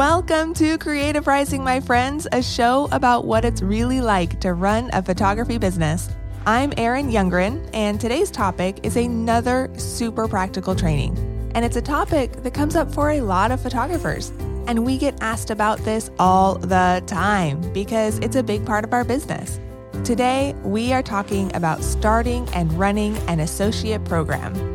Welcome to Creative Rising, my friends, a show about what it's really like to run a photography business. I'm Erin Youngren, and today's topic is another super practical training. And it's a topic that comes up for a lot of photographers. And we get asked about this all the time because it's a big part of our business. Today, we are talking about starting and running an associate program.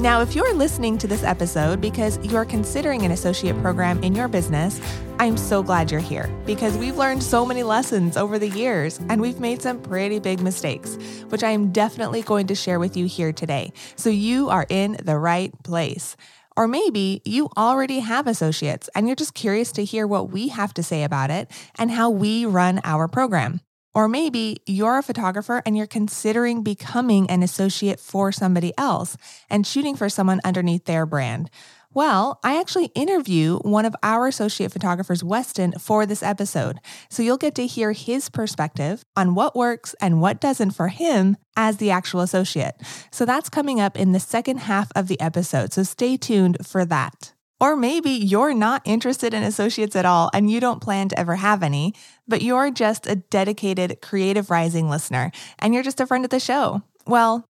Now, if you're listening to this episode because you're considering an associate program in your business, I'm so glad you're here because we've learned so many lessons over the years and we've made some pretty big mistakes, which I am definitely going to share with you here today. So you are in the right place. Or maybe you already have associates and you're just curious to hear what we have to say about it and how we run our program. Or maybe you're a photographer and you're considering becoming an associate for somebody else and shooting for someone underneath their brand. Well, I actually interview one of our associate photographers, Weston, for this episode. So you'll get to hear his perspective on what works and what doesn't for him as the actual associate. So that's coming up in the second half of the episode. So stay tuned for that. Or maybe you're not interested in associates at all and you don't plan to ever have any, but you're just a dedicated Creative Rising listener and you're just a friend of the show. Well,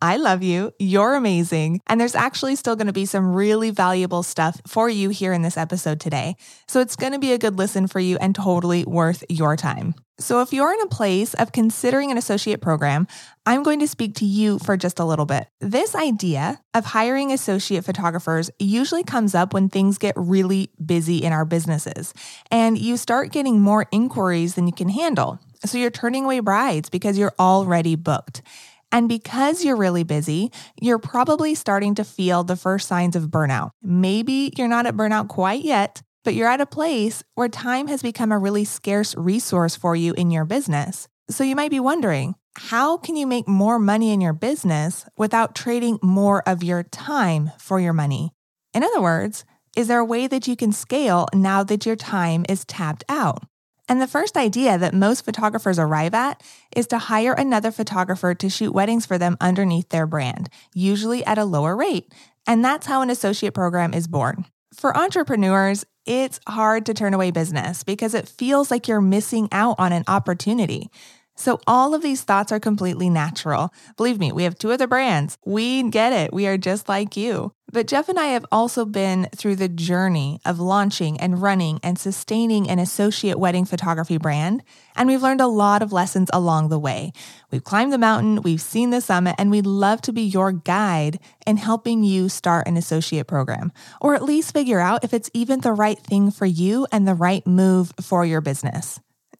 I love you. You're amazing. And there's actually still going to be some really valuable stuff for you here in this episode today. So it's going to be a good listen for you and totally worth your time. So if you're in a place of considering an associate program, I'm going to speak to you for just a little bit. This idea of hiring associate photographers usually comes up when things get really busy in our businesses and you start getting more inquiries than you can handle. So you're turning away brides because you're already booked. And because you're really busy, you're probably starting to feel the first signs of burnout. Maybe you're not at burnout quite yet, but you're at a place where time has become a really scarce resource for you in your business. So you might be wondering, how can you make more money in your business without trading more of your time for your money? In other words, is there a way that you can scale now that your time is tapped out? And the first idea that most photographers arrive at is to hire another photographer to shoot weddings for them underneath their brand, usually at a lower rate. And that's how an associate program is born. For entrepreneurs, it's hard to turn away business because it feels like you're missing out on an opportunity. So, all of these thoughts are completely natural. Believe me, we have two other brands. We get it. We are just like you. But Jeff and I have also been through the journey of launching and running and sustaining an associate wedding photography brand. And we've learned a lot of lessons along the way. We've climbed the mountain, we've seen the summit, and we'd love to be your guide in helping you start an associate program, or at least figure out if it's even the right thing for you and the right move for your business.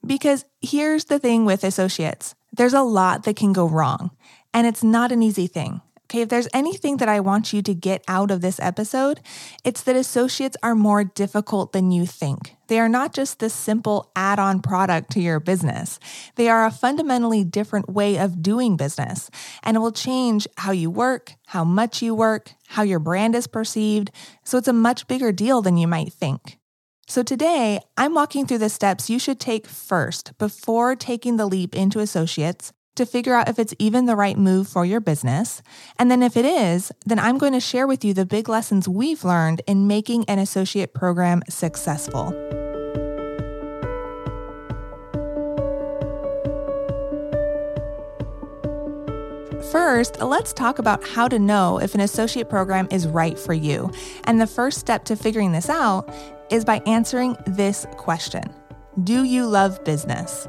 Because here's the thing with associates there's a lot that can go wrong, and it's not an easy thing. Okay, if there's anything that I want you to get out of this episode, it's that associates are more difficult than you think. They are not just this simple add on product to your business, they are a fundamentally different way of doing business, and it will change how you work, how much you work, how your brand is perceived. So it's a much bigger deal than you might think. So today, I'm walking through the steps you should take first before taking the leap into associates to figure out if it's even the right move for your business. And then if it is, then I'm going to share with you the big lessons we've learned in making an associate program successful. First, let's talk about how to know if an associate program is right for you. And the first step to figuring this out is by answering this question Do you love business?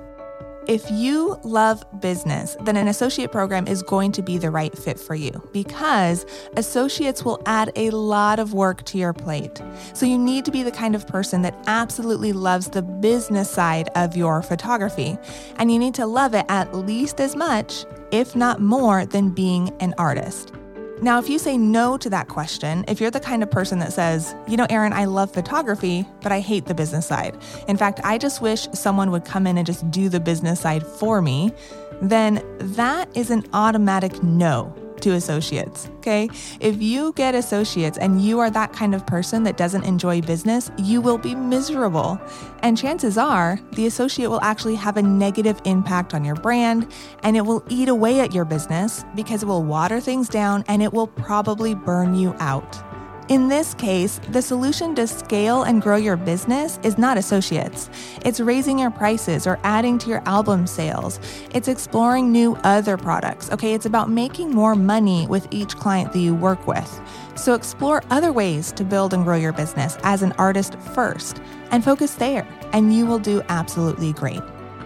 If you love business, then an associate program is going to be the right fit for you because associates will add a lot of work to your plate. So you need to be the kind of person that absolutely loves the business side of your photography. And you need to love it at least as much, if not more, than being an artist. Now, if you say no to that question, if you're the kind of person that says, you know, Erin, I love photography, but I hate the business side. In fact, I just wish someone would come in and just do the business side for me, then that is an automatic no. To associates, okay? If you get associates and you are that kind of person that doesn't enjoy business, you will be miserable. And chances are the associate will actually have a negative impact on your brand and it will eat away at your business because it will water things down and it will probably burn you out. In this case, the solution to scale and grow your business is not associates. It's raising your prices or adding to your album sales. It's exploring new other products. Okay, it's about making more money with each client that you work with. So explore other ways to build and grow your business as an artist first and focus there, and you will do absolutely great.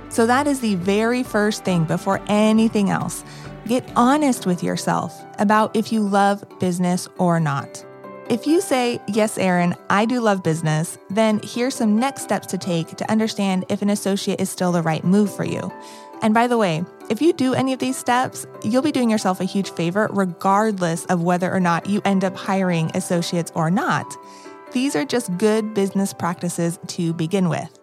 So that is the very first thing before anything else. Get honest with yourself about if you love business or not. If you say, Yes, Erin, I do love business, then here's some next steps to take to understand if an associate is still the right move for you. And by the way, if you do any of these steps, you'll be doing yourself a huge favor, regardless of whether or not you end up hiring associates or not. These are just good business practices to begin with.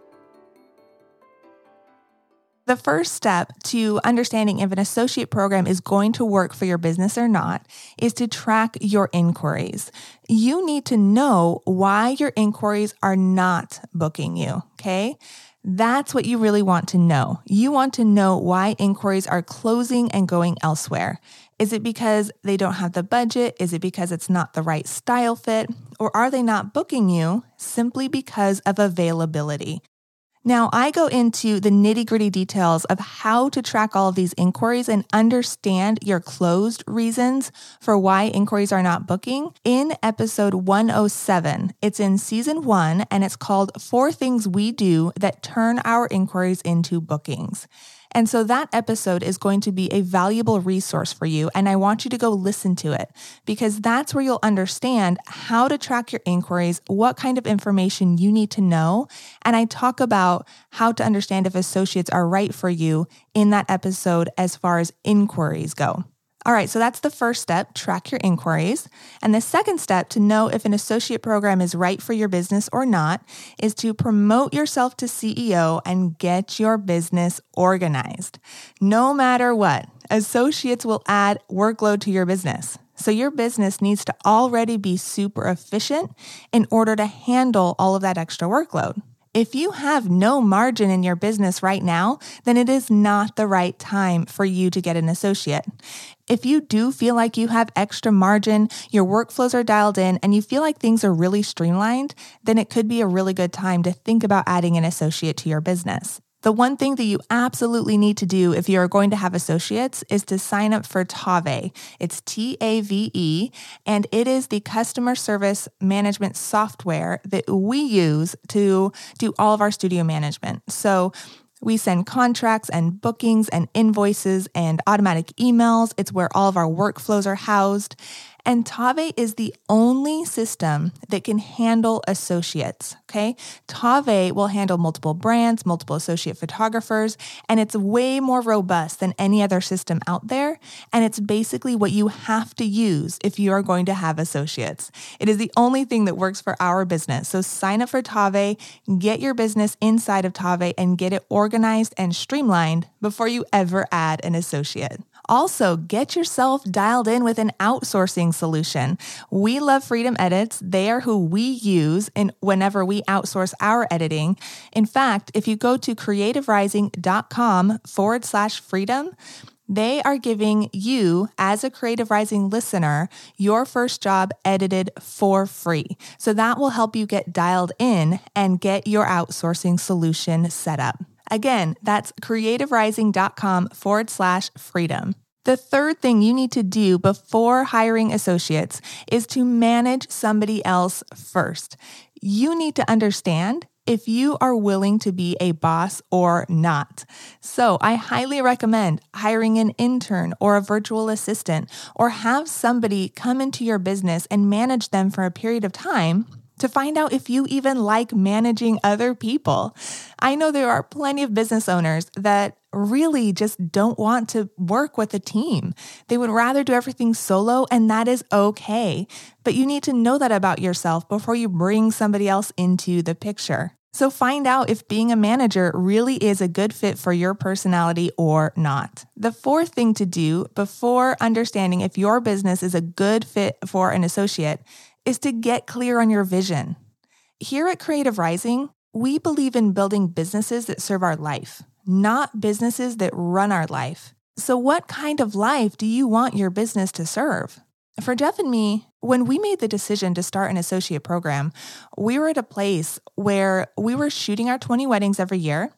The first step to understanding if an associate program is going to work for your business or not is to track your inquiries. You need to know why your inquiries are not booking you, okay? That's what you really want to know. You want to know why inquiries are closing and going elsewhere. Is it because they don't have the budget? Is it because it's not the right style fit? Or are they not booking you simply because of availability? Now, I go into the nitty gritty details of how to track all of these inquiries and understand your closed reasons for why inquiries are not booking in episode 107. It's in season one and it's called Four Things We Do That Turn Our Inquiries into Bookings. And so that episode is going to be a valuable resource for you. And I want you to go listen to it because that's where you'll understand how to track your inquiries, what kind of information you need to know. And I talk about how to understand if associates are right for you in that episode as far as inquiries go. All right, so that's the first step track your inquiries. And the second step to know if an associate program is right for your business or not is to promote yourself to CEO and get your business organized. No matter what, associates will add workload to your business. So your business needs to already be super efficient in order to handle all of that extra workload. If you have no margin in your business right now, then it is not the right time for you to get an associate. If you do feel like you have extra margin, your workflows are dialed in, and you feel like things are really streamlined, then it could be a really good time to think about adding an associate to your business. The one thing that you absolutely need to do if you are going to have associates is to sign up for Tave. It's T A V E, and it is the customer service management software that we use to do all of our studio management. So we send contracts and bookings and invoices and automatic emails. It's where all of our workflows are housed. And Tave is the only system that can handle associates. Okay. Tave will handle multiple brands, multiple associate photographers, and it's way more robust than any other system out there. And it's basically what you have to use if you are going to have associates. It is the only thing that works for our business. So sign up for Tave, get your business inside of Tave, and get it organized and streamlined before you ever add an associate. Also, get yourself dialed in with an outsourcing solution. We love Freedom Edits. They are who we use in whenever we outsource our editing. In fact, if you go to creativerising.com forward slash freedom, they are giving you, as a Creative Rising listener, your first job edited for free. So that will help you get dialed in and get your outsourcing solution set up. Again, that's creativerising.com forward slash freedom. The third thing you need to do before hiring associates is to manage somebody else first. You need to understand if you are willing to be a boss or not. So, I highly recommend hiring an intern or a virtual assistant or have somebody come into your business and manage them for a period of time to find out if you even like managing other people. I know there are plenty of business owners that really just don't want to work with a team. They would rather do everything solo, and that is okay. But you need to know that about yourself before you bring somebody else into the picture. So find out if being a manager really is a good fit for your personality or not. The fourth thing to do before understanding if your business is a good fit for an associate is to get clear on your vision. Here at Creative Rising, we believe in building businesses that serve our life, not businesses that run our life. So, what kind of life do you want your business to serve? For Jeff and me, when we made the decision to start an associate program, we were at a place where we were shooting our 20 weddings every year,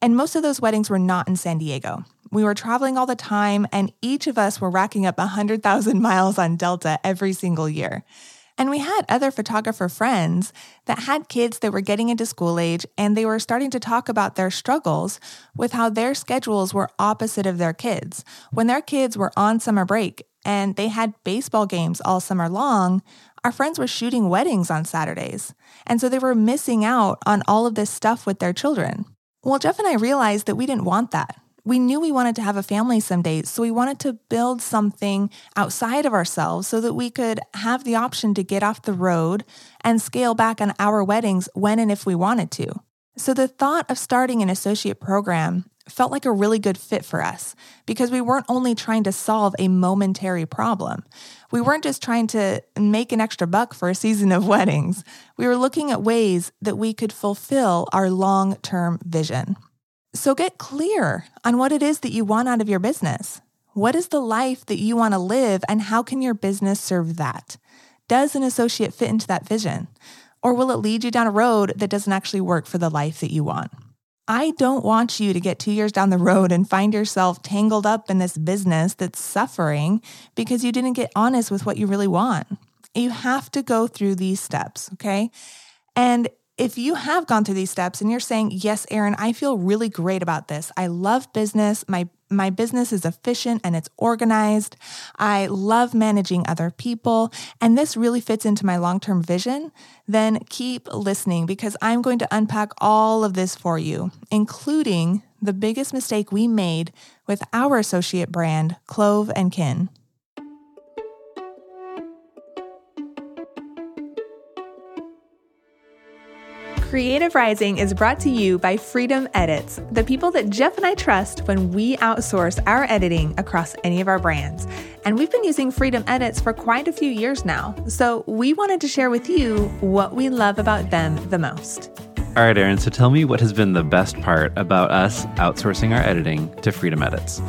and most of those weddings were not in San Diego. We were traveling all the time, and each of us were racking up 100,000 miles on Delta every single year. And we had other photographer friends that had kids that were getting into school age and they were starting to talk about their struggles with how their schedules were opposite of their kids. When their kids were on summer break and they had baseball games all summer long, our friends were shooting weddings on Saturdays. And so they were missing out on all of this stuff with their children. Well, Jeff and I realized that we didn't want that we knew we wanted to have a family someday. So we wanted to build something outside of ourselves so that we could have the option to get off the road and scale back on our weddings when and if we wanted to. So the thought of starting an associate program felt like a really good fit for us because we weren't only trying to solve a momentary problem. We weren't just trying to make an extra buck for a season of weddings. We were looking at ways that we could fulfill our long term vision. So get clear on what it is that you want out of your business. What is the life that you want to live, and how can your business serve that? Does an associate fit into that vision? Or will it lead you down a road that doesn't actually work for the life that you want? I don't want you to get two years down the road and find yourself tangled up in this business that's suffering because you didn't get honest with what you really want. You have to go through these steps, okay? And if you have gone through these steps and you're saying, "Yes, Erin, I feel really great about this. I love business. My my business is efficient and it's organized. I love managing other people, and this really fits into my long-term vision." Then keep listening because I'm going to unpack all of this for you, including the biggest mistake we made with our associate brand, Clove and Kin. Creative Rising is brought to you by Freedom Edits, the people that Jeff and I trust when we outsource our editing across any of our brands. And we've been using Freedom Edits for quite a few years now. So we wanted to share with you what we love about them the most. All right, Erin, so tell me what has been the best part about us outsourcing our editing to Freedom Edits.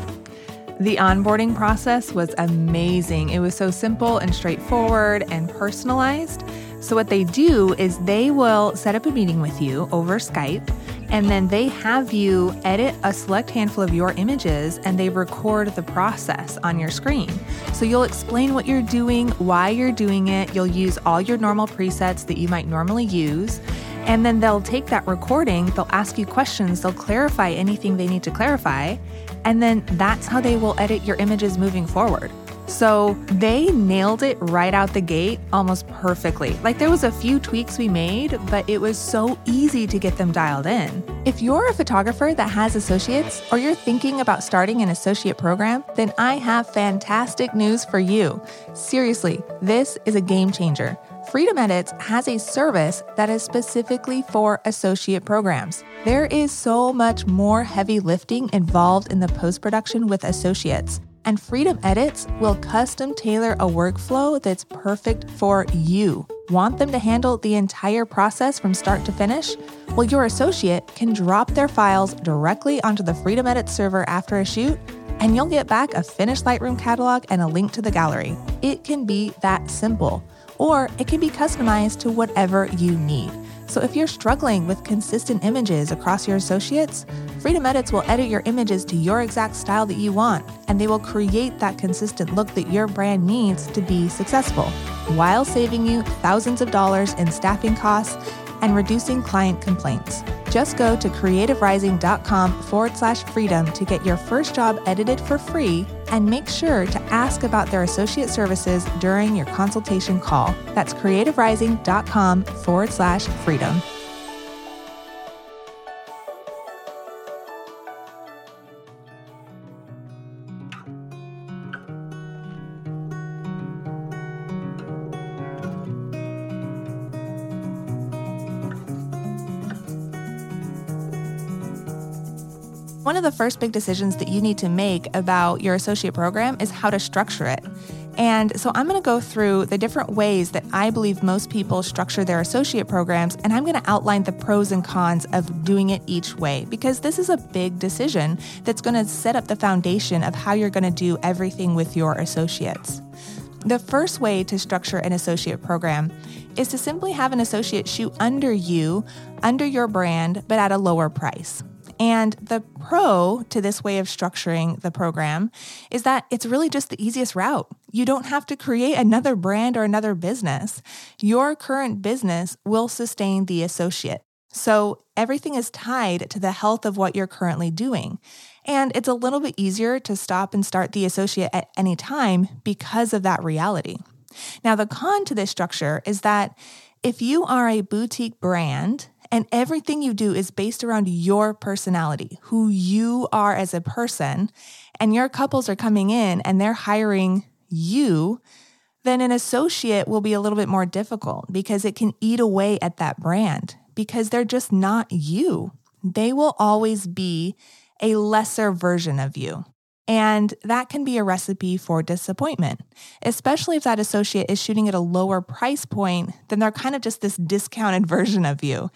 The onboarding process was amazing. It was so simple and straightforward and personalized. So, what they do is they will set up a meeting with you over Skype, and then they have you edit a select handful of your images and they record the process on your screen. So, you'll explain what you're doing, why you're doing it, you'll use all your normal presets that you might normally use. And then they'll take that recording, they'll ask you questions, they'll clarify anything they need to clarify, and then that's how they will edit your images moving forward. So they nailed it right out the gate almost perfectly. Like there was a few tweaks we made, but it was so easy to get them dialed in. If you're a photographer that has associates or you're thinking about starting an associate program, then I have fantastic news for you. Seriously, this is a game changer. Freedom Edits has a service that is specifically for associate programs. There is so much more heavy lifting involved in the post production with associates and Freedom Edits will custom tailor a workflow that's perfect for you. Want them to handle the entire process from start to finish? Well, your associate can drop their files directly onto the Freedom Edits server after a shoot, and you'll get back a finished Lightroom catalog and a link to the gallery. It can be that simple, or it can be customized to whatever you need. So if you're struggling with consistent images across your associates, Freedom Edits will edit your images to your exact style that you want, and they will create that consistent look that your brand needs to be successful, while saving you thousands of dollars in staffing costs and reducing client complaints. Just go to creativerising.com forward slash freedom to get your first job edited for free and make sure to ask about their associate services during your consultation call. That's creativerising.com forward slash freedom. Of the first big decisions that you need to make about your associate program is how to structure it. And so I'm going to go through the different ways that I believe most people structure their associate programs, and I'm going to outline the pros and cons of doing it each way because this is a big decision that's going to set up the foundation of how you're going to do everything with your associates. The first way to structure an associate program is to simply have an associate shoot under you, under your brand, but at a lower price. And the pro to this way of structuring the program is that it's really just the easiest route. You don't have to create another brand or another business. Your current business will sustain the associate. So everything is tied to the health of what you're currently doing. And it's a little bit easier to stop and start the associate at any time because of that reality. Now, the con to this structure is that if you are a boutique brand and everything you do is based around your personality, who you are as a person, and your couples are coming in and they're hiring you, then an associate will be a little bit more difficult because it can eat away at that brand because they're just not you. They will always be a lesser version of you. And that can be a recipe for disappointment, especially if that associate is shooting at a lower price point, then they're kind of just this discounted version of you.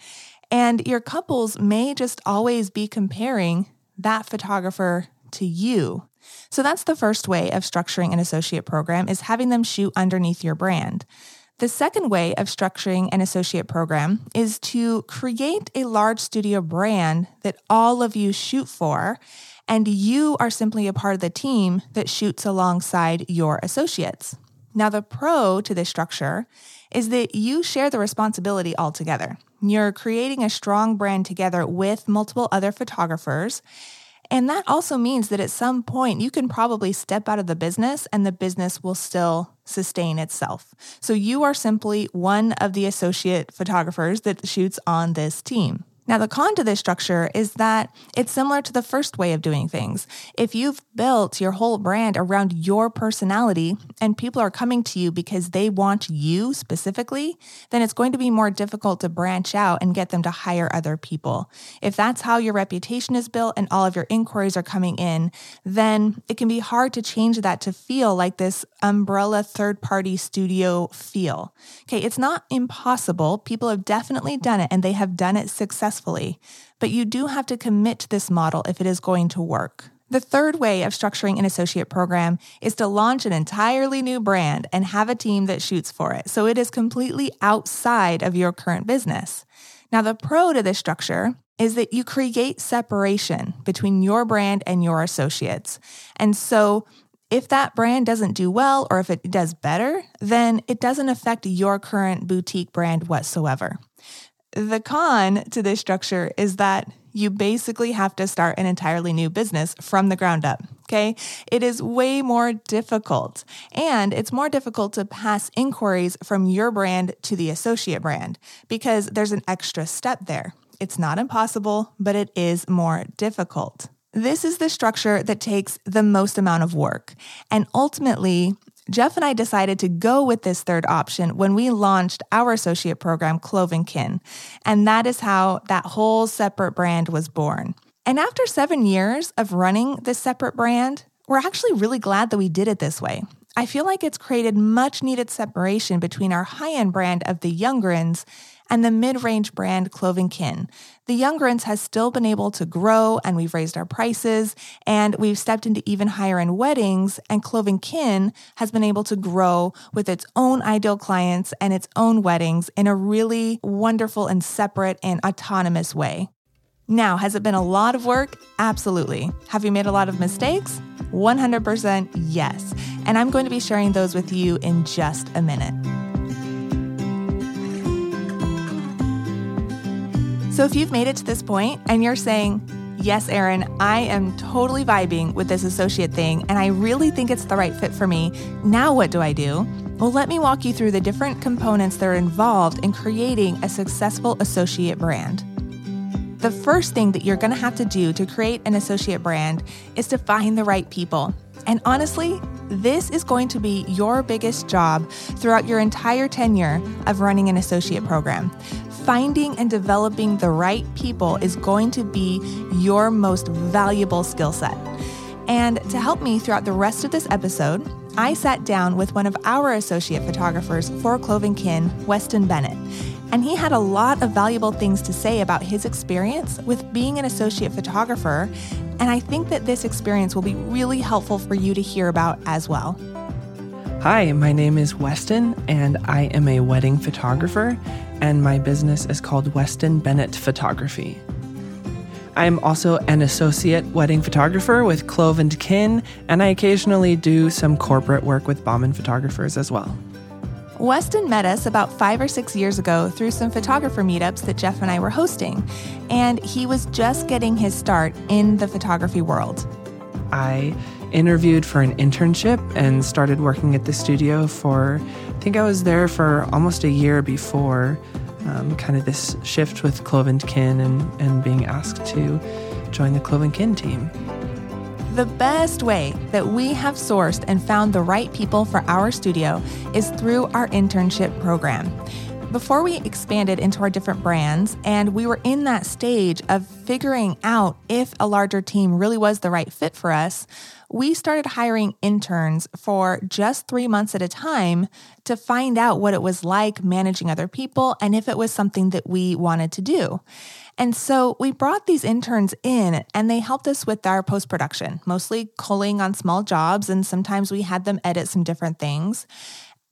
And your couples may just always be comparing that photographer to you. So that's the first way of structuring an associate program is having them shoot underneath your brand. The second way of structuring an associate program is to create a large studio brand that all of you shoot for and you are simply a part of the team that shoots alongside your associates. Now, the pro to this structure is that you share the responsibility altogether. You're creating a strong brand together with multiple other photographers. And that also means that at some point you can probably step out of the business and the business will still sustain itself. So you are simply one of the associate photographers that shoots on this team. Now, the con to this structure is that it's similar to the first way of doing things. If you've built your whole brand around your personality and people are coming to you because they want you specifically, then it's going to be more difficult to branch out and get them to hire other people. If that's how your reputation is built and all of your inquiries are coming in, then it can be hard to change that to feel like this umbrella third party studio feel. Okay, it's not impossible. People have definitely done it and they have done it successfully successfully, but you do have to commit to this model if it is going to work. The third way of structuring an associate program is to launch an entirely new brand and have a team that shoots for it. So it is completely outside of your current business. Now, the pro to this structure is that you create separation between your brand and your associates. And so if that brand doesn't do well or if it does better, then it doesn't affect your current boutique brand whatsoever. The con to this structure is that you basically have to start an entirely new business from the ground up. Okay. It is way more difficult and it's more difficult to pass inquiries from your brand to the associate brand because there's an extra step there. It's not impossible, but it is more difficult. This is the structure that takes the most amount of work. And ultimately, Jeff and I decided to go with this third option when we launched our associate program, Clove and Kin. And that is how that whole separate brand was born. And after seven years of running this separate brand, we're actually really glad that we did it this way. I feel like it's created much needed separation between our high end brand of the Youngrens and the mid range brand Clove and Kin. The Youngrens has still been able to grow, and we've raised our prices, and we've stepped into even higher end weddings. And Clove and Kin has been able to grow with its own ideal clients and its own weddings in a really wonderful and separate and autonomous way. Now, has it been a lot of work? Absolutely. Have you made a lot of mistakes? 100% yes. And I'm going to be sharing those with you in just a minute. So if you've made it to this point and you're saying, Yes, Erin, I am totally vibing with this associate thing and I really think it's the right fit for me. Now, what do I do? Well, let me walk you through the different components that are involved in creating a successful associate brand. The first thing that you're going to have to do to create an associate brand is to find the right people. And honestly, this is going to be your biggest job throughout your entire tenure of running an associate program finding and developing the right people is going to be your most valuable skill set. And to help me throughout the rest of this episode, I sat down with one of our associate photographers for Clove and Kin, Weston Bennett. And he had a lot of valuable things to say about his experience with being an associate photographer. And I think that this experience will be really helpful for you to hear about as well. Hi, my name is Weston, and I am a wedding photographer, and my business is called Weston Bennett Photography. I'm also an associate wedding photographer with Clove and Kin, and I occasionally do some corporate work with Bauman photographers as well. Weston met us about five or six years ago through some photographer meetups that Jeff and I were hosting, and he was just getting his start in the photography world. I interviewed for an internship and started working at the studio for, I think I was there for almost a year before um, kind of this shift with Clove and Kin and, and being asked to join the Clove and Kin team. The best way that we have sourced and found the right people for our studio is through our internship program. Before we expanded into our different brands, and we were in that stage of figuring out if a larger team really was the right fit for us, we started hiring interns for just three months at a time to find out what it was like managing other people and if it was something that we wanted to do. And so we brought these interns in and they helped us with our post production, mostly culling on small jobs. And sometimes we had them edit some different things.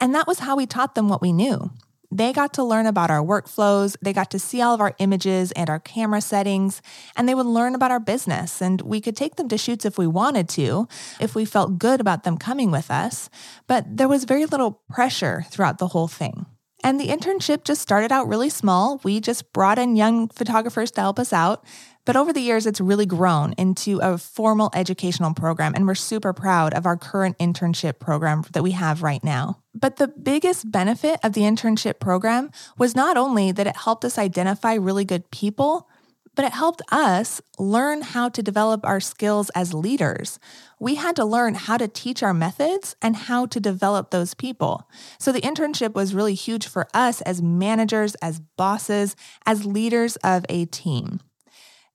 And that was how we taught them what we knew. They got to learn about our workflows, they got to see all of our images and our camera settings, and they would learn about our business. And we could take them to shoots if we wanted to, if we felt good about them coming with us. But there was very little pressure throughout the whole thing. And the internship just started out really small. We just brought in young photographers to help us out. But over the years, it's really grown into a formal educational program, and we're super proud of our current internship program that we have right now. But the biggest benefit of the internship program was not only that it helped us identify really good people, but it helped us learn how to develop our skills as leaders. We had to learn how to teach our methods and how to develop those people. So the internship was really huge for us as managers, as bosses, as leaders of a team.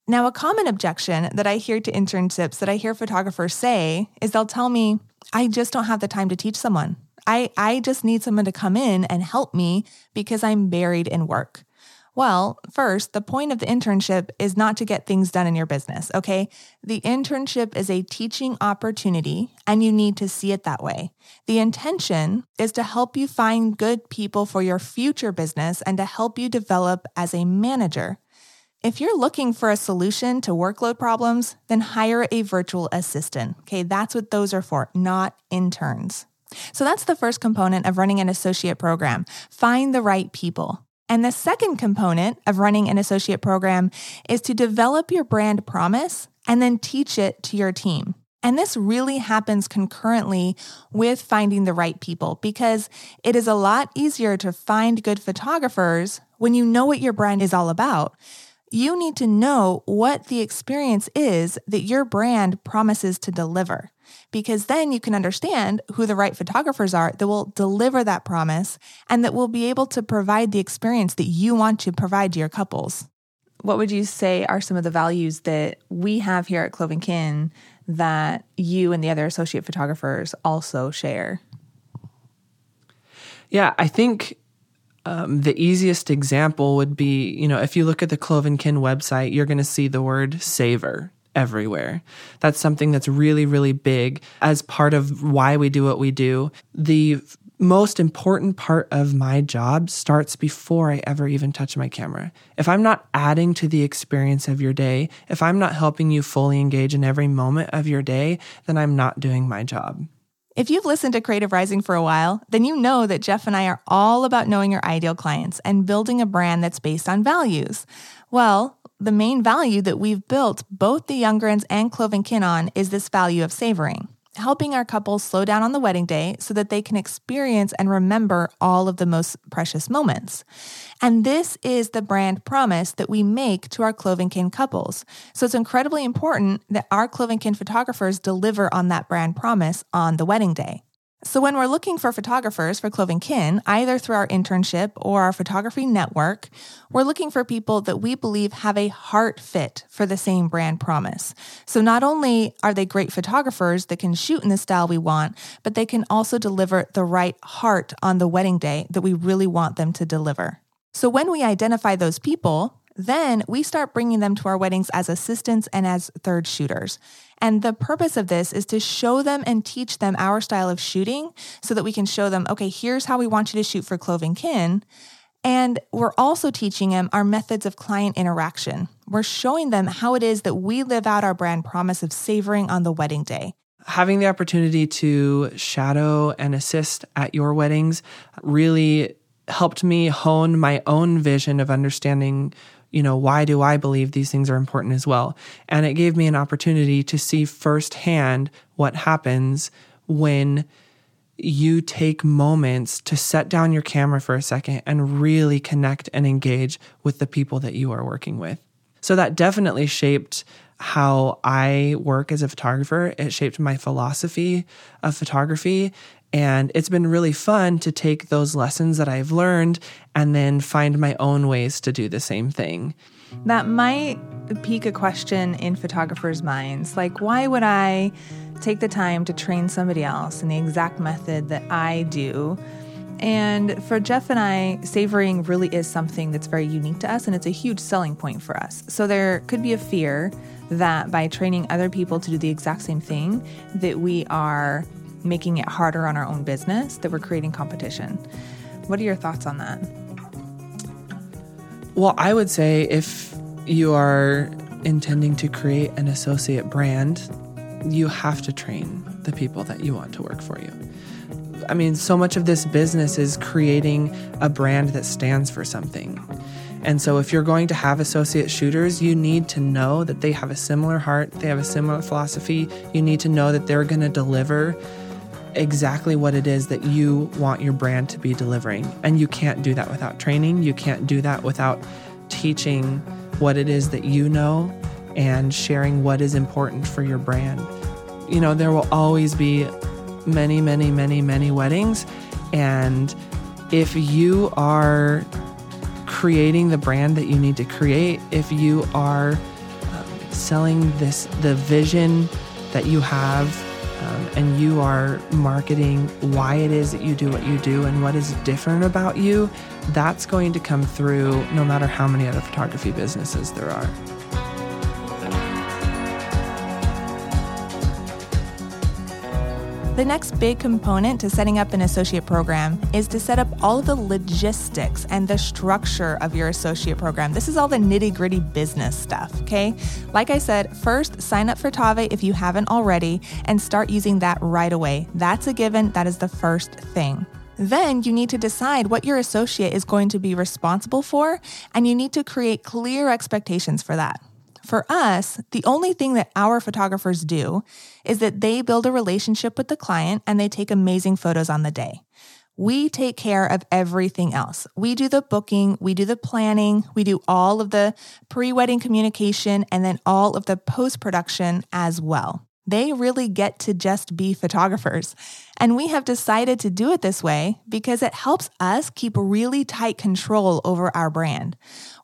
Now, a common objection that I hear to internships that I hear photographers say is they'll tell me, I just don't have the time to teach someone. I, I just need someone to come in and help me because I'm buried in work. Well, first, the point of the internship is not to get things done in your business, okay? The internship is a teaching opportunity, and you need to see it that way. The intention is to help you find good people for your future business and to help you develop as a manager. If you're looking for a solution to workload problems, then hire a virtual assistant. Okay, that's what those are for, not interns. So that's the first component of running an associate program. Find the right people. And the second component of running an associate program is to develop your brand promise and then teach it to your team. And this really happens concurrently with finding the right people because it is a lot easier to find good photographers when you know what your brand is all about you need to know what the experience is that your brand promises to deliver, because then you can understand who the right photographers are that will deliver that promise and that will be able to provide the experience that you want to provide to your couples. What would you say are some of the values that we have here at Clove & Kin that you and the other associate photographers also share? Yeah, I think um, the easiest example would be, you know, if you look at the Clove & Kin website, you're going to see the word savor everywhere. That's something that's really, really big as part of why we do what we do. The most important part of my job starts before I ever even touch my camera. If I'm not adding to the experience of your day, if I'm not helping you fully engage in every moment of your day, then I'm not doing my job. If you've listened to Creative Rising for a while, then you know that Jeff and I are all about knowing your ideal clients and building a brand that's based on values. Well, the main value that we've built both the Youngrens and Clove & Kin on is this value of savoring helping our couples slow down on the wedding day so that they can experience and remember all of the most precious moments. And this is the brand promise that we make to our Clove & Kin couples. So it's incredibly important that our Clove & Kin photographers deliver on that brand promise on the wedding day. So, when we're looking for photographers for Clove and Kin, either through our internship or our photography network, we're looking for people that we believe have a heart fit for the same brand promise. So, not only are they great photographers that can shoot in the style we want, but they can also deliver the right heart on the wedding day that we really want them to deliver. So, when we identify those people, then we start bringing them to our weddings as assistants and as third shooters. And the purpose of this is to show them and teach them our style of shooting so that we can show them, okay, here's how we want you to shoot for Clove and Kin. And we're also teaching them our methods of client interaction. We're showing them how it is that we live out our brand promise of savoring on the wedding day. Having the opportunity to shadow and assist at your weddings really helped me hone my own vision of understanding you know, why do I believe these things are important as well? And it gave me an opportunity to see firsthand what happens when you take moments to set down your camera for a second and really connect and engage with the people that you are working with. So that definitely shaped how I work as a photographer. It shaped my philosophy of photography. And it's been really fun to take those lessons that I've learned and then find my own ways to do the same thing. That might pique a question in photographers' minds. Like, why would I take the time to train somebody else in the exact method that I do? And for Jeff and I, savoring really is something that's very unique to us and it's a huge selling point for us. So there could be a fear that by training other people to do the exact same thing, that we are making it harder on our own business, that we're creating competition. What are your thoughts on that? Well, I would say if you are intending to create an associate brand, you have to train the people that you want to work for you. I mean, so much of this business is creating a brand that stands for something. And so, if you're going to have associate shooters, you need to know that they have a similar heart, they have a similar philosophy. You need to know that they're going to deliver exactly what it is that you want your brand to be delivering. And you can't do that without training. You can't do that without teaching what it is that you know and sharing what is important for your brand. You know, there will always be many, many, many, many weddings. And if you are creating the brand that you need to create, if you are um, selling this, the vision that you have, and you are marketing why it is that you do what you do and what is different about you, that's going to come through no matter how many other photography businesses there are. The next big component to setting up an associate program is to set up all of the logistics and the structure of your associate program. This is all the nitty gritty business stuff, okay? Like I said, first sign up for Tave if you haven't already and start using that right away. That's a given, that is the first thing. Then you need to decide what your associate is going to be responsible for, and you need to create clear expectations for that. For us, the only thing that our photographers do is that they build a relationship with the client and they take amazing photos on the day. We take care of everything else. We do the booking, we do the planning, we do all of the pre wedding communication, and then all of the post production as well. They really get to just be photographers. And we have decided to do it this way because it helps us keep really tight control over our brand.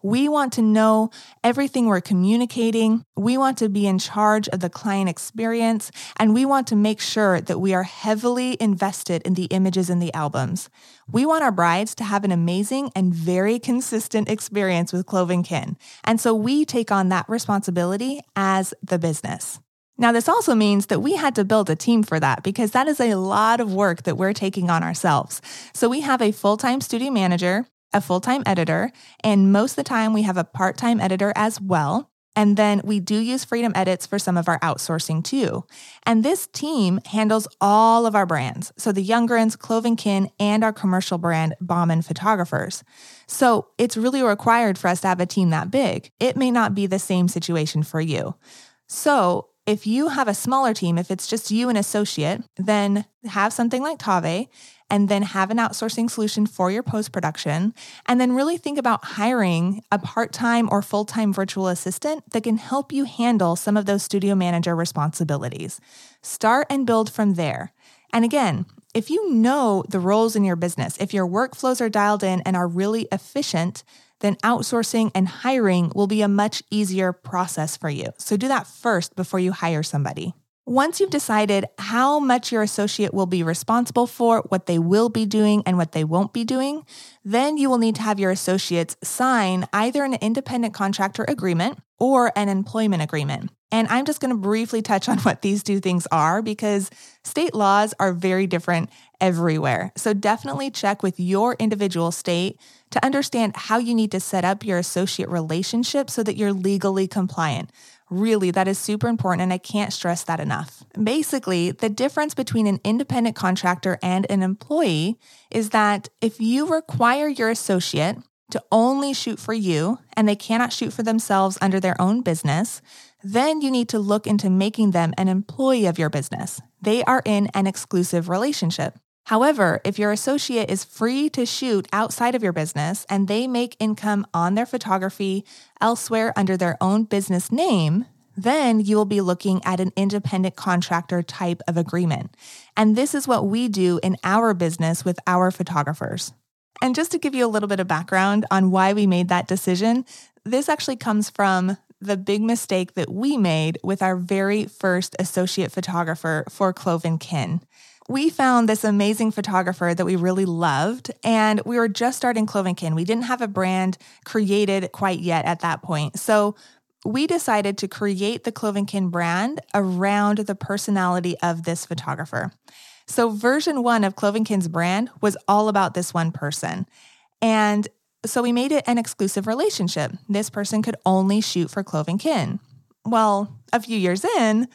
We want to know everything we're communicating. We want to be in charge of the client experience, and we want to make sure that we are heavily invested in the images in the albums. We want our brides to have an amazing and very consistent experience with Clove and Kin. And so we take on that responsibility as the business. Now, this also means that we had to build a team for that because that is a lot of work that we're taking on ourselves. So we have a full time studio manager a full time editor, and most of the time we have a part time editor as well. And then we do use Freedom Edits for some of our outsourcing too. And this team handles all of our brands. So the Youngrens, Clove and Kin, and our commercial brand, Bauman Photographers. So it's really required for us to have a team that big. It may not be the same situation for you. So if you have a smaller team, if it's just you and associate, then have something like Tave and then have an outsourcing solution for your post production. And then really think about hiring a part time or full time virtual assistant that can help you handle some of those studio manager responsibilities. Start and build from there. And again, if you know the roles in your business, if your workflows are dialed in and are really efficient, then outsourcing and hiring will be a much easier process for you. So do that first before you hire somebody. Once you've decided how much your associate will be responsible for, what they will be doing, and what they won't be doing, then you will need to have your associates sign either an independent contractor agreement or an employment agreement. And I'm just going to briefly touch on what these two things are because state laws are very different everywhere. So definitely check with your individual state to understand how you need to set up your associate relationship so that you're legally compliant. Really, that is super important, and I can't stress that enough. Basically, the difference between an independent contractor and an employee is that if you require your associate to only shoot for you and they cannot shoot for themselves under their own business, then you need to look into making them an employee of your business. They are in an exclusive relationship. However, if your associate is free to shoot outside of your business and they make income on their photography elsewhere under their own business name, then you will be looking at an independent contractor type of agreement. And this is what we do in our business with our photographers. And just to give you a little bit of background on why we made that decision, this actually comes from the big mistake that we made with our very first associate photographer for Clove and Kin we found this amazing photographer that we really loved, and we were just starting Clove and Kin. We didn't have a brand created quite yet at that point. So we decided to create the Clove and Kin brand around the personality of this photographer. So, version one of Clove and Kin's brand was all about this one person. And so we made it an exclusive relationship. This person could only shoot for Clove and Kin. Well, a few years in,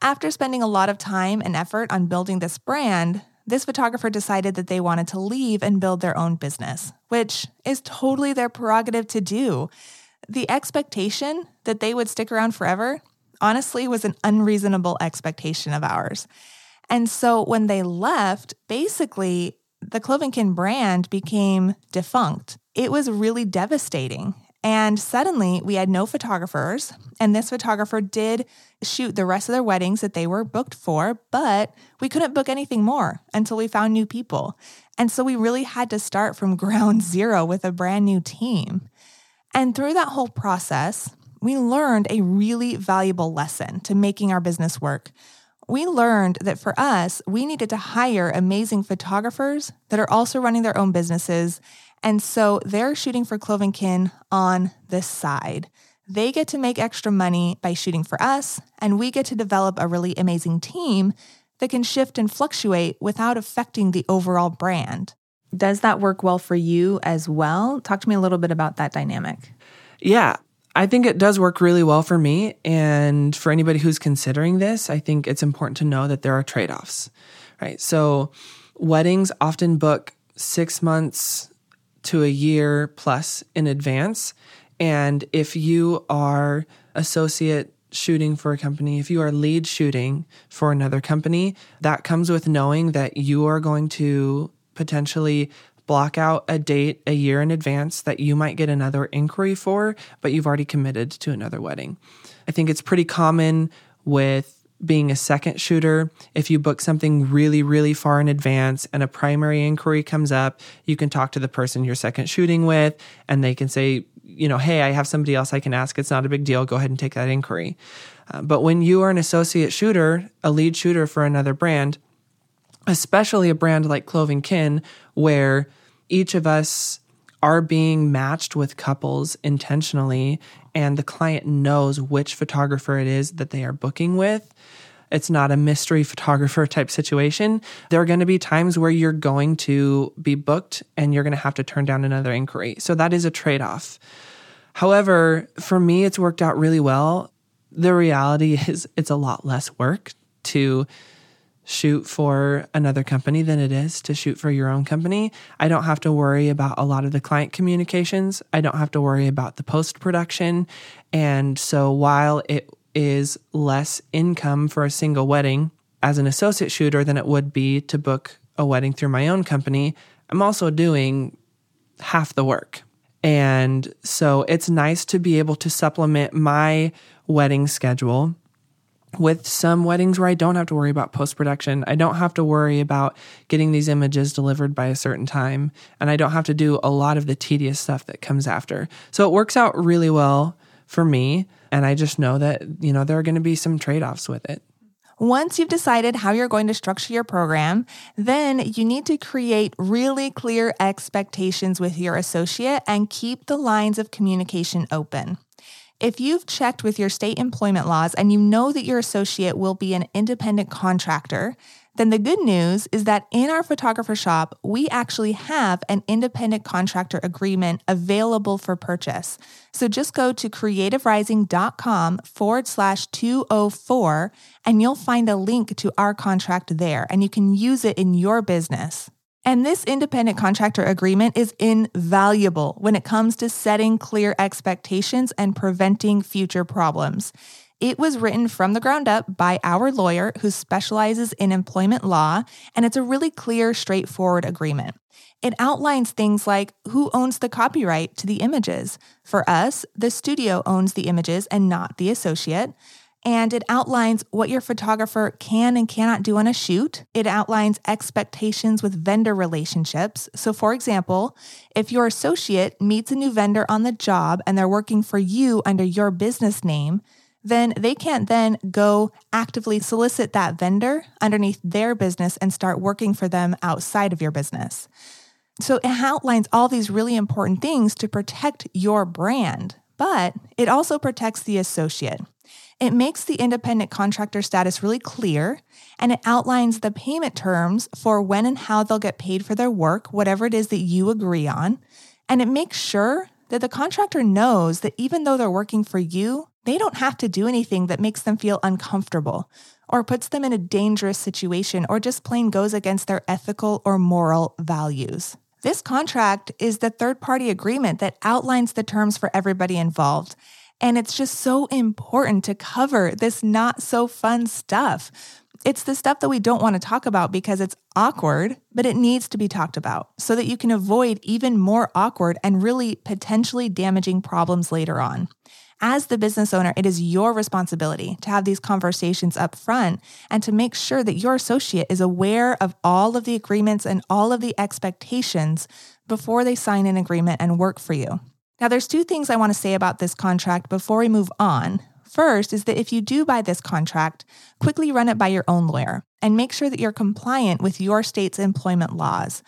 after spending a lot of time and effort on building this brand, this photographer decided that they wanted to leave and build their own business, which is totally their prerogative to do. The expectation that they would stick around forever, honestly, was an unreasonable expectation of ours. And so when they left, basically, the Clove and Kin brand became defunct. It was really devastating. And suddenly we had no photographers. And this photographer did shoot the rest of their weddings that they were booked for, but we couldn't book anything more until we found new people. And so we really had to start from ground zero with a brand new team. And through that whole process, we learned a really valuable lesson to making our business work. We learned that for us, we needed to hire amazing photographers that are also running their own businesses and so they're shooting for Clove and Kin on this side. They get to make extra money by shooting for us, and we get to develop a really amazing team that can shift and fluctuate without affecting the overall brand. Does that work well for you as well? Talk to me a little bit about that dynamic. Yeah, I think it does work really well for me. And for anybody who's considering this, I think it's important to know that there are trade offs, right? So, weddings often book six months to a year plus in advance. And if you are associate shooting for a company, if you are lead shooting for another company, that comes with knowing that you are going to potentially block out a date a year in advance that you might get another inquiry for, but you've already committed to another wedding. I think it's pretty common with being a second shooter, if you book something really, really far in advance and a primary inquiry comes up, you can talk to the person you're second shooting with and they can say, you know, hey, I have somebody else I can ask. It's not a big deal. Go ahead and take that inquiry. Uh, but when you are an associate shooter, a lead shooter for another brand, especially a brand like Clove and Kin, where each of us are being matched with couples intentionally and the client knows which photographer it is that they are booking with. It's not a mystery photographer type situation. There are going to be times where you're going to be booked and you're going to have to turn down another inquiry. So that is a trade off. However, for me, it's worked out really well. The reality is, it's a lot less work to shoot for another company than it is to shoot for your own company. I don't have to worry about a lot of the client communications. I don't have to worry about the post production. And so while it is less income for a single wedding as an associate shooter than it would be to book a wedding through my own company, I'm also doing half the work. And so it's nice to be able to supplement my wedding schedule with some weddings where I don't have to worry about post production. I don't have to worry about getting these images delivered by a certain time. And I don't have to do a lot of the tedious stuff that comes after. So it works out really well for me. And I just know that, you know, there are going to be some trade offs with it. Once you've decided how you're going to structure your program, then you need to create really clear expectations with your associate and keep the lines of communication open. If you've checked with your state employment laws and you know that your associate will be an independent contractor, then the good news is that in our photographer shop, we actually have an independent contractor agreement available for purchase. So just go to creativerising.com forward slash 204 and you'll find a link to our contract there and you can use it in your business. And this independent contractor agreement is invaluable when it comes to setting clear expectations and preventing future problems. It was written from the ground up by our lawyer who specializes in employment law, and it's a really clear, straightforward agreement. It outlines things like who owns the copyright to the images. For us, the studio owns the images and not the associate and it outlines what your photographer can and cannot do on a shoot. It outlines expectations with vendor relationships. So, for example, if your associate meets a new vendor on the job and they're working for you under your business name, then they can't then go actively solicit that vendor underneath their business and start working for them outside of your business. So it outlines all these really important things to protect your brand, but it also protects the associate. It makes the independent contractor status really clear and it outlines the payment terms for when and how they'll get paid for their work, whatever it is that you agree on. And it makes sure that the contractor knows that even though they're working for you, they don't have to do anything that makes them feel uncomfortable or puts them in a dangerous situation or just plain goes against their ethical or moral values. This contract is the third party agreement that outlines the terms for everybody involved and it's just so important to cover this not so fun stuff. It's the stuff that we don't want to talk about because it's awkward, but it needs to be talked about so that you can avoid even more awkward and really potentially damaging problems later on. As the business owner, it is your responsibility to have these conversations up front and to make sure that your associate is aware of all of the agreements and all of the expectations before they sign an agreement and work for you. Now, there's two things I want to say about this contract before we move on. First is that if you do buy this contract, quickly run it by your own lawyer and make sure that you're compliant with your state's employment laws.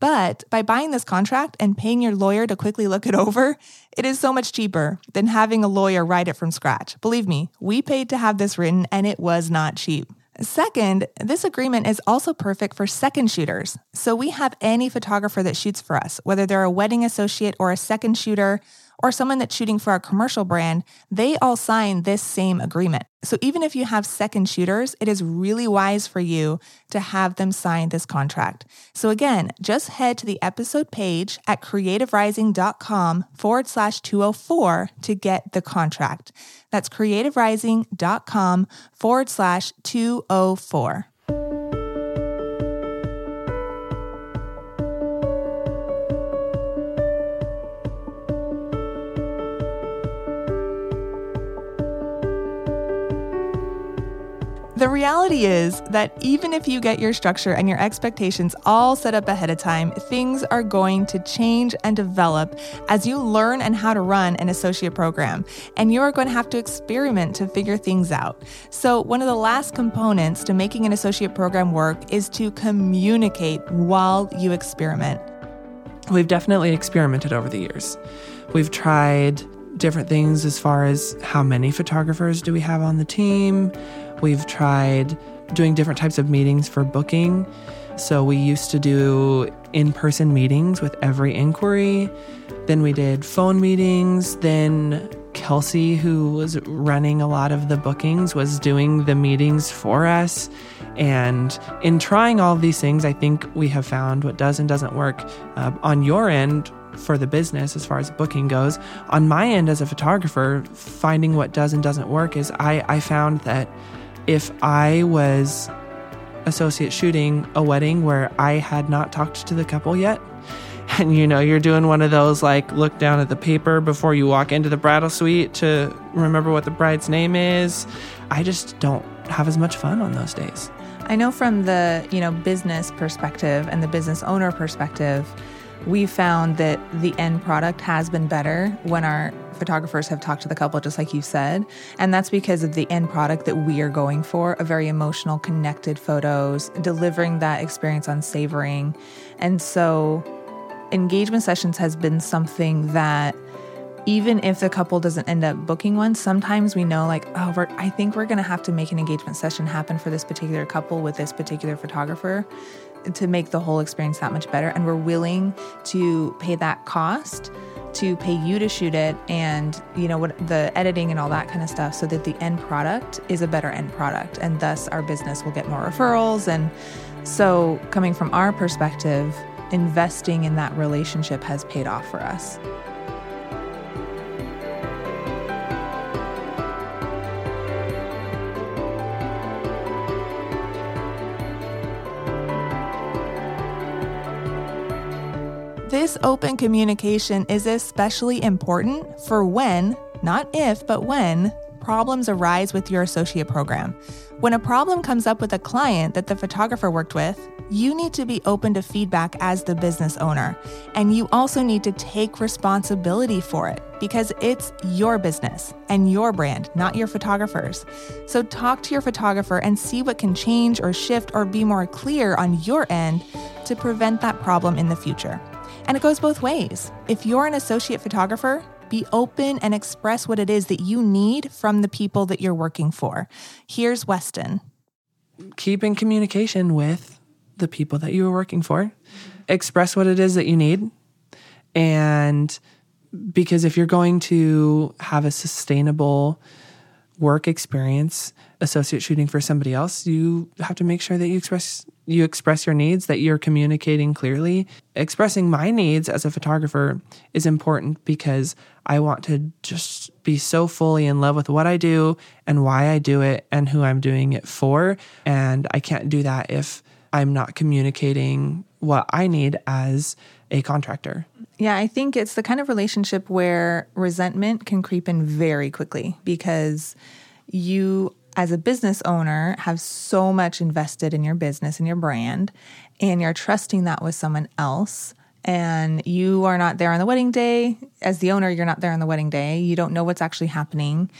But by buying this contract and paying your lawyer to quickly look it over, it is so much cheaper than having a lawyer write it from scratch. Believe me, we paid to have this written and it was not cheap. Second, this agreement is also perfect for second shooters. So we have any photographer that shoots for us, whether they're a wedding associate or a second shooter or someone that's shooting for our commercial brand, they all sign this same agreement. So even if you have second shooters, it is really wise for you to have them sign this contract. So again, just head to the episode page at creativerising.com forward slash 204 to get the contract. That's creativerising.com forward slash 204. The reality is that even if you get your structure and your expectations all set up ahead of time, things are going to change and develop as you learn and how to run an associate program. And you are going to have to experiment to figure things out. So, one of the last components to making an associate program work is to communicate while you experiment. We've definitely experimented over the years. We've tried different things as far as how many photographers do we have on the team We've tried doing different types of meetings for booking. So we used to do in person meetings with every inquiry. Then we did phone meetings. Then Kelsey, who was running a lot of the bookings, was doing the meetings for us. And in trying all these things, I think we have found what does and doesn't work uh, on your end for the business as far as booking goes. On my end as a photographer, finding what does and doesn't work is I, I found that if I was associate shooting a wedding where I had not talked to the couple yet, and you know you're doing one of those like look down at the paper before you walk into the bridal suite to remember what the bride's name is i just don't have as much fun on those days. I know from the, you know, business perspective and the business owner perspective, we found that the end product has been better when our photographers have talked to the couple, just like you said. And that's because of the end product that we are going for a very emotional, connected photos, delivering that experience on savoring. And so, engagement sessions has been something that even if the couple doesn't end up booking one, sometimes we know, like, oh, I think we're going to have to make an engagement session happen for this particular couple with this particular photographer to make the whole experience that much better. And we're willing to pay that cost to pay you to shoot it and you know what the editing and all that kind of stuff so that the end product is a better end product and thus our business will get more referrals. And so coming from our perspective investing in that relationship has paid off for us This open communication is especially important for when, not if, but when, problems arise with your associate program. When a problem comes up with a client that the photographer worked with, you need to be open to feedback as the business owner. And you also need to take responsibility for it because it's your business and your brand, not your photographer's. So talk to your photographer and see what can change or shift or be more clear on your end to prevent that problem in the future. And it goes both ways. If you're an associate photographer, be open and express what it is that you need from the people that you're working for. Here's Weston. Keep in communication with the people that you are working for. Express what it is that you need. And because if you're going to have a sustainable work experience associate shooting for somebody else, you have to make sure that you express you express your needs, that you're communicating clearly. Expressing my needs as a photographer is important because I want to just be so fully in love with what I do and why I do it and who I'm doing it for. And I can't do that if I'm not communicating what I need as a contractor. Yeah, I think it's the kind of relationship where resentment can creep in very quickly because you as a business owner have so much invested in your business and your brand and you're trusting that with someone else and you are not there on the wedding day as the owner you're not there on the wedding day. You don't know what's actually happening.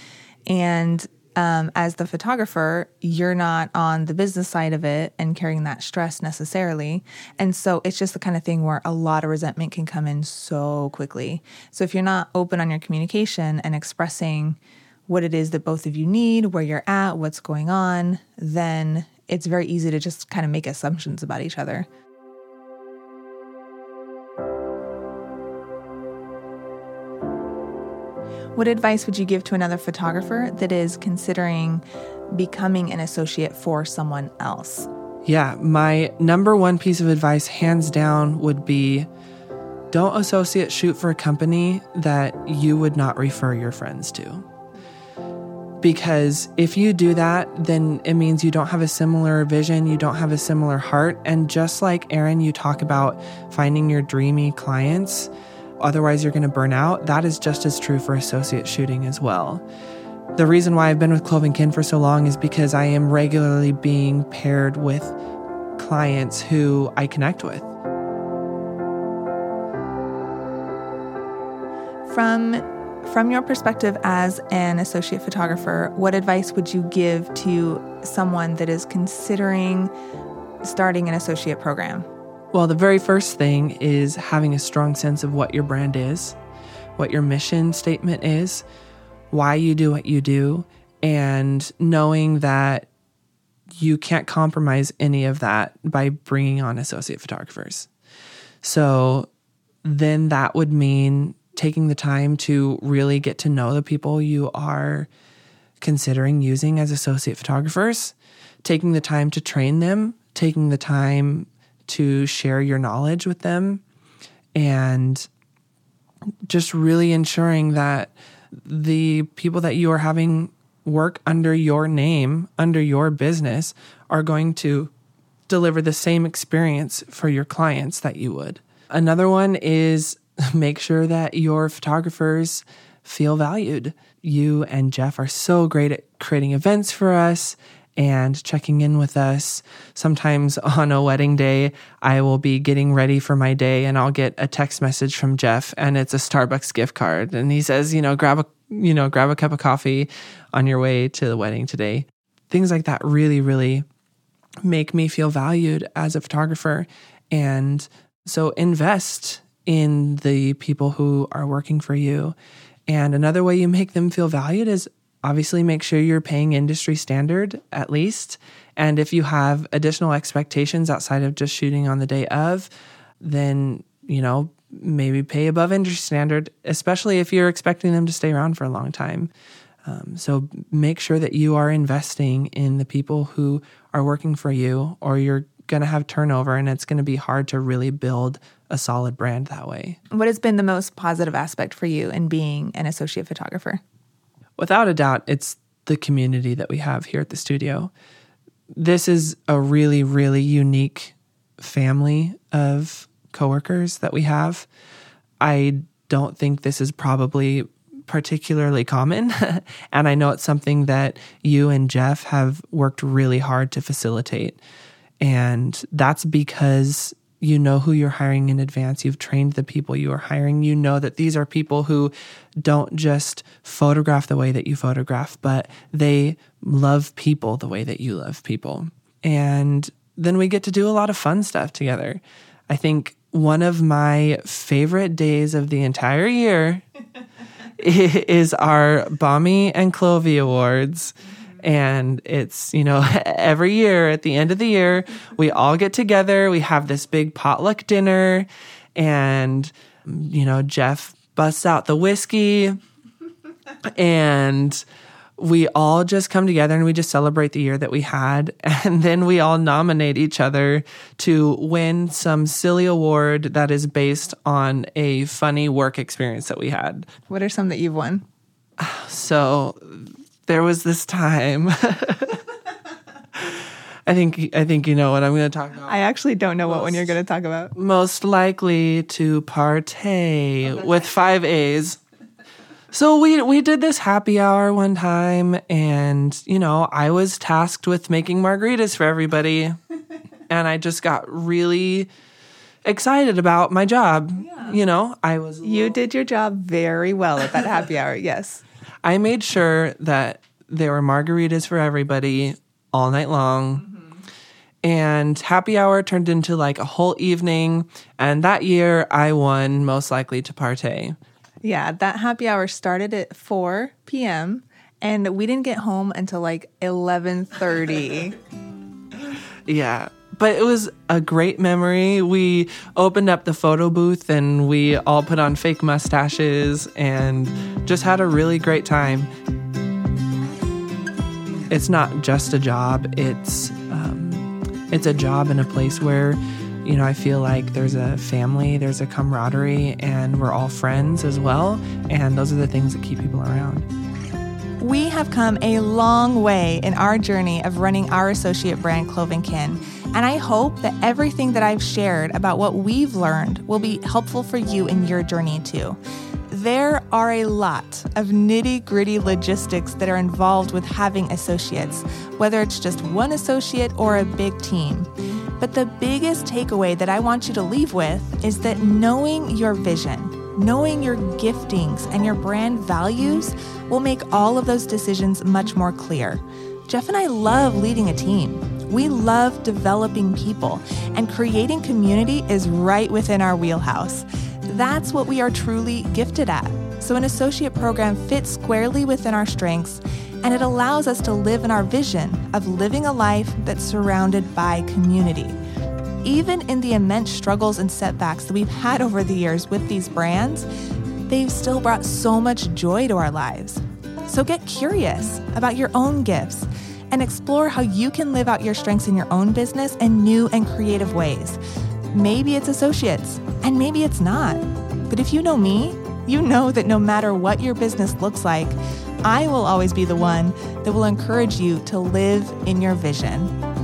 And um, as the photographer you're not on the business side of it and carrying that stress necessarily. And so it's just the kind of thing where a lot of resentment can come in so quickly. So if you're not open on your communication and expressing what it is that both of you need, where you're at, what's going on, then it's very easy to just kind of make assumptions about each other. What advice would you give to another photographer that is considering becoming an associate for someone else? Yeah, my number one piece of advice, hands down, would be don't associate shoot for a company that you would not refer your friends to because if you do that, then it means you don't have a similar vision, you don't have a similar heart. And just like Aaron, you talk about finding your dreamy clients, otherwise you're going to burn out. That is just as true for associate shooting as well. The reason why I've been with Clove and Kin for so long is because I am regularly being paired with clients who I connect with. From from your perspective as an associate photographer, what advice would you give to someone that is considering starting an associate program? Well, the very first thing is having a strong sense of what your brand is, what your mission statement is, why you do what you do, and knowing that you can't compromise any of that by bringing on associate photographers. So then that would mean taking the time to really get to know the people you are considering using as associate photographers, taking the time to train them, taking the time to share your knowledge with them, and just really ensuring that the people that you are having work under your name, under your business, are going to deliver the same experience for your clients that you would. Another one is make sure that your photographers feel valued. You and Jeff are so great at creating events for us and checking in with us. Sometimes on a wedding day, I will be getting ready for my day and I'll get a text message from Jeff and it's a Starbucks gift card and he says, you know, grab a you know, grab a cup of coffee on your way to the wedding today. Things like that really really make me feel valued as a photographer and so invest in the people who are working for you. And another way you make them feel valued is obviously make sure you're paying industry standard at least. And if you have additional expectations outside of just shooting on the day of, then, you know, maybe pay above industry standard, especially if you're expecting them to stay around for a long time. Um, so make sure that you are investing in the people who are working for you, or you're going to have turnover and it's going to be hard to really build a solid brand that way. What has been the most positive aspect for you in being an associate photographer? Without a doubt, it's the community that we have here at the studio. This is a really, really unique family of coworkers that we have. I don't think this is probably particularly common. and I know it's something that you and Jeff have worked really hard to facilitate. And that's because you know who you're hiring in advance. You've trained the people you are hiring. You know that these are people who don't just photograph the way that you photograph, but they love people the way that you love people. And then we get to do a lot of fun stuff together. I think one of my favorite days of the entire year is our Bami and Clovey Awards. And it's, you know, every year at the end of the year, we all get together, we have this big potluck dinner, and, you know, Jeff busts out the whiskey, and we all just come together and we just celebrate the year that we had. And then we all nominate each other to win some silly award that is based on a funny work experience that we had. What are some that you've won? So there was this time. I think I think you know what I'm going to talk about. I actually don't know most, what one you're going to talk about. Most likely to partay with five A's. So we we did this happy hour one time, and you know I was tasked with making margaritas for everybody, and I just got really excited about my job. Yeah. You know, I was. You did your job very well at that happy hour. Yes. I made sure that there were margaritas for everybody all night long. Mm-hmm. And happy hour turned into like a whole evening. And that year I won most likely to partay. Yeah, that happy hour started at 4 p.m. and we didn't get home until like 11:30. yeah but it was a great memory. We opened up the photo booth and we all put on fake mustaches and just had a really great time. It's not just a job, it's um, it's a job in a place where you know, I feel like there's a family, there's a camaraderie, and we're all friends as well. And those are the things that keep people around. We have come a long way in our journey of running our associate brand Clove & Kin. And I hope that everything that I've shared about what we've learned will be helpful for you in your journey too. There are a lot of nitty gritty logistics that are involved with having associates, whether it's just one associate or a big team. But the biggest takeaway that I want you to leave with is that knowing your vision, knowing your giftings, and your brand values will make all of those decisions much more clear. Jeff and I love leading a team. We love developing people, and creating community is right within our wheelhouse. That's what we are truly gifted at. So, an associate program fits squarely within our strengths, and it allows us to live in our vision of living a life that's surrounded by community. Even in the immense struggles and setbacks that we've had over the years with these brands, they've still brought so much joy to our lives. So, get curious about your own gifts and explore how you can live out your strengths in your own business in new and creative ways. Maybe it's associates, and maybe it's not. But if you know me, you know that no matter what your business looks like, I will always be the one that will encourage you to live in your vision.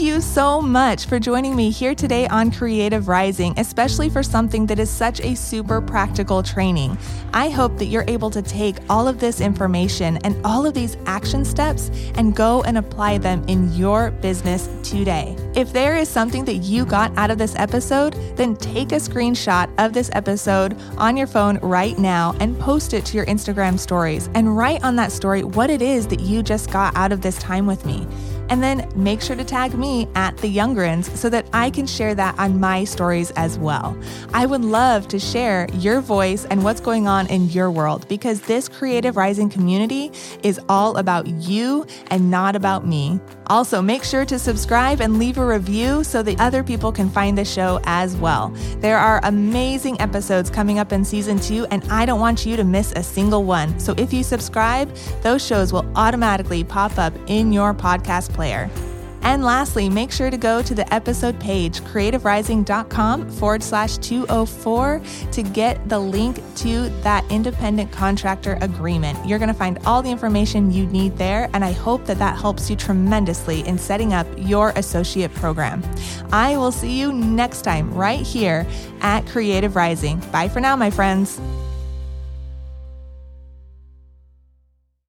Thank you so much for joining me here today on Creative Rising, especially for something that is such a super practical training. I hope that you're able to take all of this information and all of these action steps and go and apply them in your business today. If there is something that you got out of this episode, then take a screenshot of this episode on your phone right now and post it to your Instagram stories and write on that story what it is that you just got out of this time with me. And then make sure to tag me at the Youngrens so that I can share that on my stories as well. I would love to share your voice and what's going on in your world because this Creative Rising community is all about you and not about me. Also, make sure to subscribe and leave a review so that other people can find the show as well. There are amazing episodes coming up in season two, and I don't want you to miss a single one. So if you subscribe, those shows will automatically pop up in your podcast player. And lastly, make sure to go to the episode page, creativerising.com forward slash 204, to get the link to that independent contractor agreement. You're going to find all the information you need there, and I hope that that helps you tremendously in setting up your associate program. I will see you next time right here at Creative Rising. Bye for now, my friends.